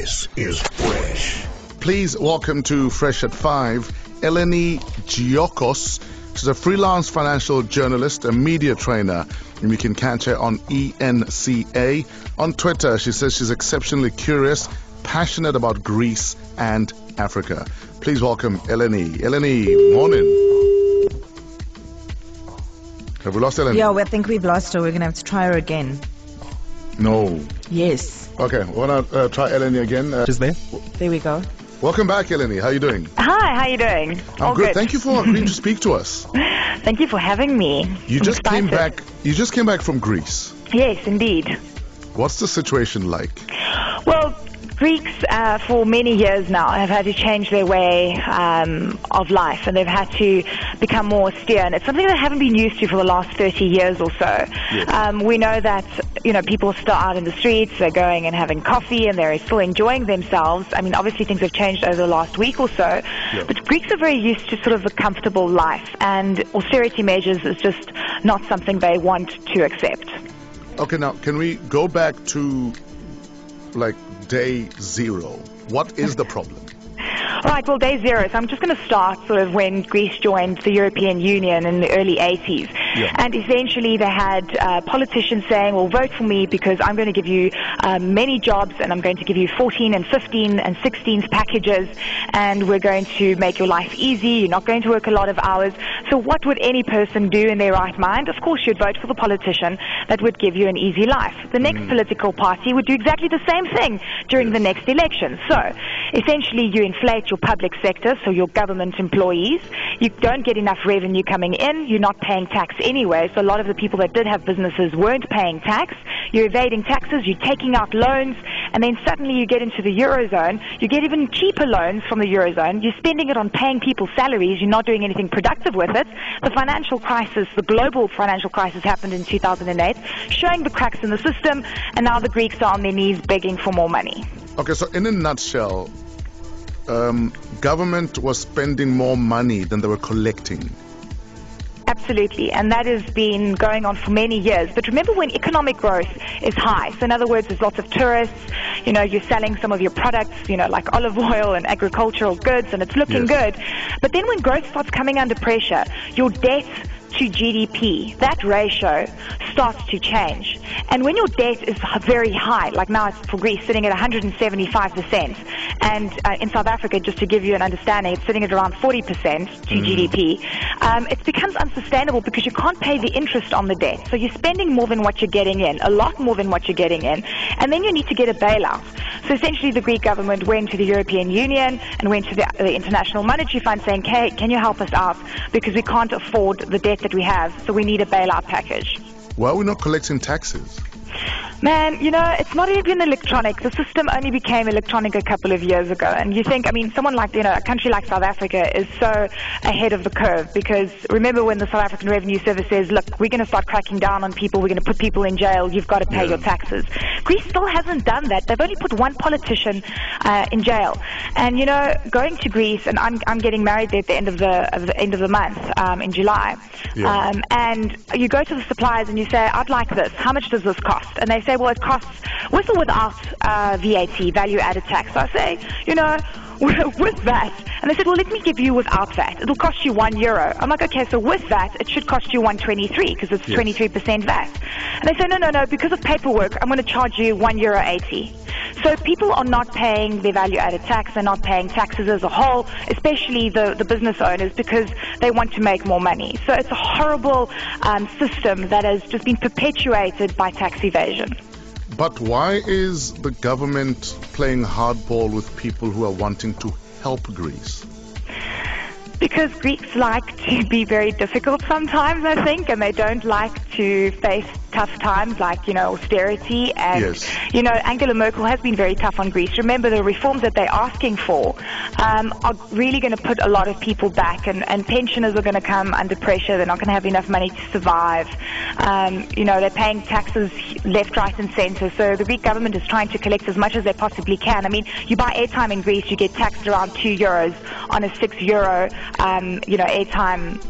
This is Fresh. Please welcome to Fresh at 5, Eleni Giokos. She's a freelance financial journalist, a media trainer, and you can catch her on ENCA. On Twitter, she says she's exceptionally curious, passionate about Greece and Africa. Please welcome Eleni. Eleni, morning. Have we lost Eleni? Yeah, we think we've lost her. We're going to have to try her again. No. Yes. Okay, wanna uh, try Eleni again? Uh, Is there? There we go. welcome back, Eleni. How are you doing? Hi, how are you doing? I'm All good. Thank you for agreeing to speak to us. Thank you for having me. You I'm just came back. You just came back from Greece. Yes, indeed. What's the situation like? Greeks uh, for many years now have had to change their way um, of life and they've had to become more austere. And it's something they haven't been used to for the last 30 years or so. Um, we know that, you know, people are still out in the streets, they're going and having coffee and they're still enjoying themselves. I mean, obviously things have changed over the last week or so. But Greeks are very used to sort of a comfortable life and austerity measures is just not something they want to accept. Okay, now can we go back to like day zero? What is the problem? Right, well, day zero. So I'm just going to start sort of when Greece joined the European Union in the early 80s. Yeah. And eventually they had uh, politicians saying, well, vote for me because I'm going to give you um, many jobs and I'm going to give you 14 and 15 and 16 packages and we're going to make your life easy. You're not going to work a lot of hours. So what would any person do in their right mind? Of course, you'd vote for the politician that would give you an easy life. The next political party would do exactly the same thing during the next election. So essentially you inflate your public sector, so your government employees. You don't get enough revenue coming in. You're not paying tax anyway. So a lot of the people that did have businesses weren't paying tax. You're evading taxes. You're taking out loans. And then suddenly you get into the Eurozone. You get even cheaper loans from the Eurozone. You're spending it on paying people's salaries. You're not doing anything productive with it. The financial crisis, the global financial crisis happened in 2008, showing the cracks in the system. And now the Greeks are on their knees begging for more money. Okay, so in a nutshell, um, government was spending more money than they were collecting. Absolutely, and that has been going on for many years. But remember, when economic growth is high, so in other words, there's lots of tourists, you know, you're selling some of your products, you know, like olive oil and agricultural goods, and it's looking Yes. good. But then when growth starts coming under pressure, your debt to GDP, that ratio starts to change. And when your debt is very high, like now it's for Greece sitting at 175%, and uh, in South Africa, just to give you an understanding, it's sitting at around 40% to GDP, um, it becomes unsustainable because you can't pay the interest on the debt. So you're spending more than what you're getting in, a lot more than what you're getting in, and then you need to get a bailout. So essentially, the Greek government went to the European Union and went to the, the International Monetary Fund saying, "Hey, can you help us out because we can't afford the debt that we have, so we need a bailout package." Why are we not collecting taxes? Man, you know, it's not even electronic. The system only became electronic a couple of years ago. And you think, I mean, someone like, you know, a country like South Africa is so ahead of the curve because remember when the South African Revenue Service says, look, we're going to start cracking down on people, we're going to put people in jail, you've got to pay Yeah. your taxes. Greece still hasn't done that. They've only put one politician uh, in jail. And, you know, going to Greece, and I'm, I'm getting married there at the end of the, of the end of the month um, in July. Yeah. Um, and you go to the suppliers and you say, I'd like this. How much does this cost? And they say, well, it costs with or without uh, VAT, value added tax. So I say, you know, with that. And they said, well, let me give you without that. It'll cost you one euro. I'm like, okay, so with that, it should cost you 123 because it's Yes. 23% VAT. And they say, no, no, no, because of paperwork, I'm going to charge you one euro 80. So people are not paying their value added tax. They're not paying taxes as a whole, especially the, the business owners because they want to make more money. So it's a horrible um, system that has just been perpetuated by tax evasion. But why is the government playing hardball with people who are wanting to help Greece? Because Greeks like to be very difficult sometimes, I think, and they don't like to face tough times like, you know, austerity. And, Yes. you know, Angela Merkel has been very tough on Greece. Remember, the reforms that they're asking for um, are really going to put a lot of people back, and, and pensioners are going to come under pressure. They're not going to have enough money to survive. Um, you know, they're paying taxes left, right, and center. So the Greek government is trying to collect as much as they possibly can. I mean, you buy airtime in Greece, you get taxed around two euros on a six euro, um, you know, airtime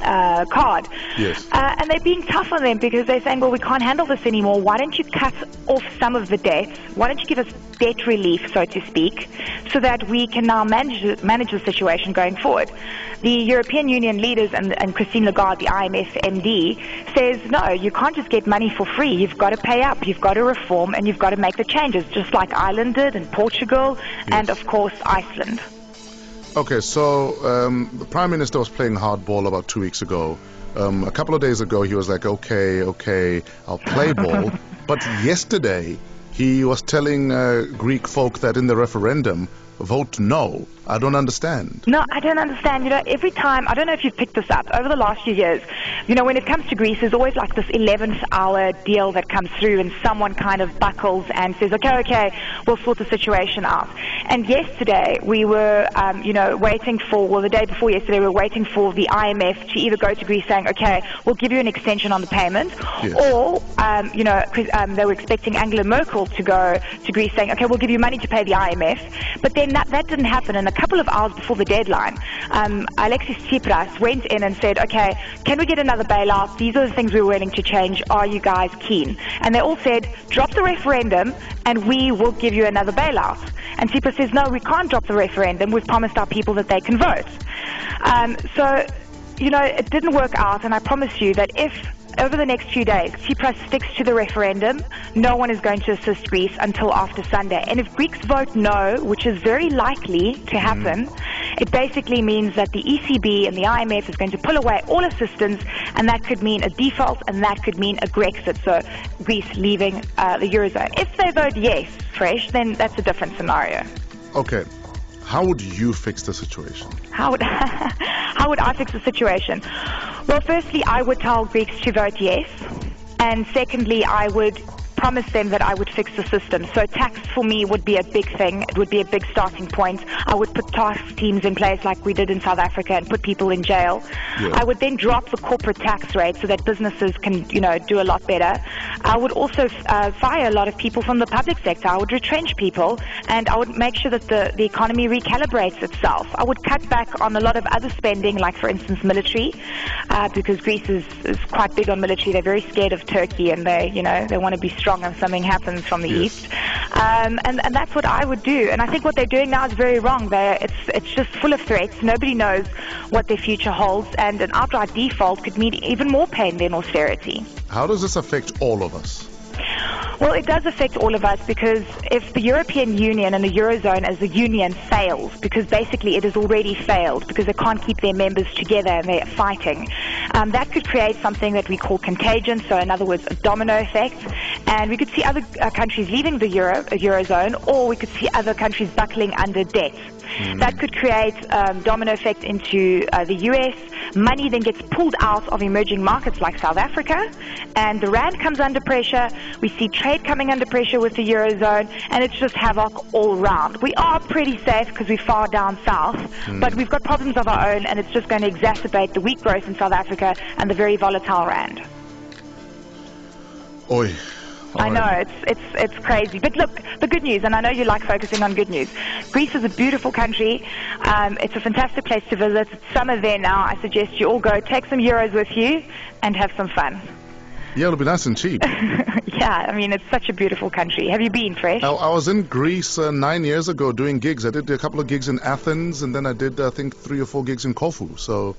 uh, card. Yes. Uh, and they're being tough on them because they're saying, well, we can't handle this anymore. Why don't you cut off some of the debts? Why don't you give us debt relief, so to speak, so that we can now manage, manage the situation going forward? The European Union leaders and, and Christine Lagarde, the IMF MD, says, no, you can't just get money for free. You've got to pay up. You've got to reform and you've got to make the changes, just like Ireland did and Portugal and, of course, Iceland. Okay, so um, the Prime Minister was playing hardball about two weeks ago. Um, a couple of days ago, he was like, okay, okay, I'll play ball. but yesterday, he was telling uh, Greek folk that in the referendum, vote no. I don't understand. No, I don't understand. You know, every time, I don't know if you've picked this up, over the last few years, you know, when it comes to Greece, there's always like this 11th hour deal that comes through and someone kind of buckles and says, okay, okay, we'll sort the situation out. And yesterday, we were, um, you know, waiting for, well, the day before yesterday, we were waiting for the IMF to either go to Greece saying, okay, we'll give you an extension on the payment, Yes. or, um, you know, um, they were expecting Angela Merkel to go to Greece saying, okay, we'll give you money to pay the IMF. But then that, that didn't happen. And a couple of hours before the deadline, um, Alexis Tsipras went in and said, okay, can we get another bailout? These are the things we're willing to change. Are you guys keen? And they all said, drop the referendum and we will give you another bailout. And Tsipras says, no, we can't drop the referendum. We've promised our people that they can vote. Um, so, you know, it didn't work out. And I promise you that if over the next few days, Tsipras sticks to the referendum. No one is going to assist Greece until after Sunday. And if Greeks vote no, which is very likely to happen, it basically means that the ECB and the IMF is going to pull away all assistance, and that could mean a default, and that could mean a Grexit, so Greece leaving uh, the Eurozone. If they vote yes, fresh, then that's a different scenario. Okay, how would you fix the situation? How would how would I fix the situation? Well, firstly, I would tell Greeks to vote yes, and secondly, I would promise them that I would fix the system. So tax for me would be a big thing. It would be a big starting point. I would put task teams in place like we did in South Africa and put people in jail. Yeah. I would then drop the corporate tax rate so that businesses can, you know, do a lot better. I would also uh, fire a lot of people from the public sector. I would retrench people, and I would make sure that the, the economy recalibrates itself. I would cut back on a lot of other spending, like for instance military, uh, because Greece is, is quite big on military. They're very scared of Turkey, and they, you know, they want to be strong if something happens from the Yes. east. Um, and, and that's what I would do. And I think what they're doing now is very wrong. They're, it's, it's just full of threats. Nobody knows what their future holds. And an outright default could mean even more pain than austerity. How does this affect all of us? Well, it does affect all of us because if the European Union and the Eurozone as a union fails, because basically it has already failed because they can't keep their members together and they're fighting, um, that could create something that we call contagion, so in other words, a domino effect. And we could see other uh, countries leaving the Euro, uh, Eurozone or we could see other countries buckling under debt. That could create um, domino effect into uh, the US. Money then gets pulled out of emerging markets like South Africa, and the rand comes under pressure. We see trade coming under pressure with the eurozone, and it's just havoc all round. We are pretty safe because we're far down south, but we've got problems of our own, and it's just going to exacerbate the weak growth in South Africa and the very volatile rand. Oi. I know it's it's it's crazy, but look, the good news, and I know you like focusing on good news. Greece is a beautiful country. Um, it's a fantastic place to visit. It's summer there now. I suggest you all go, take some euros with you, and have some fun. Yeah, it'll be nice and cheap. yeah, I mean it's such a beautiful country. Have you been, Fresh? I, I was in Greece uh, nine years ago doing gigs. I did a couple of gigs in Athens, and then I did, I think, three or four gigs in Corfu. So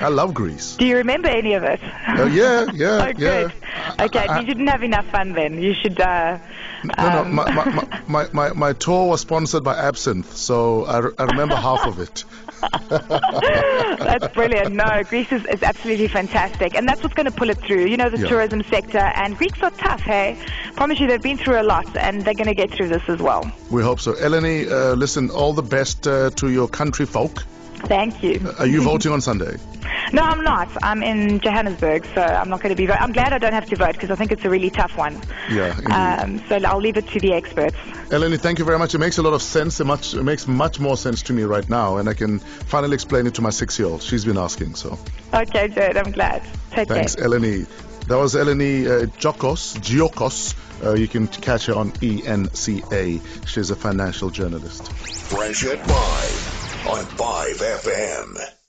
I love Greece. Do you remember any of it? Uh, yeah, yeah, oh, yeah. good. Okay, I- I- you didn't have enough fun then. You should. Uh, No, no, um, my, my, my, my, my tour was sponsored by Absinthe, so I, re- I remember half of it. That's brilliant. No, Greece is, is absolutely fantastic. And that's what's going to pull it through. You know, the Yeah. tourism sector. And Greeks are tough, hey? Promise you they've been through a lot and they're going to get through this as well. We hope so. Eleni, uh, listen, all the best uh, to your country folk. Thank you. Are you voting on Sunday? No, I'm not. I'm in Johannesburg, so I'm not going to be voting. I'm glad I don't have to vote because I think it's a really tough one. Yeah. Um, so I'll leave it to the experts. Eleni, thank you very much. It makes a lot of sense. It, much, it makes much more sense to me right now, and I can finally explain it to my six-year-old. She's been asking, so Okay, good. I'm glad. Take thanks, care. Eleni. That was Eleni uh, Jokos, Giokos. Uh, you can catch her on ENCA. She's a financial journalist. Fresh at 5 on 5FM.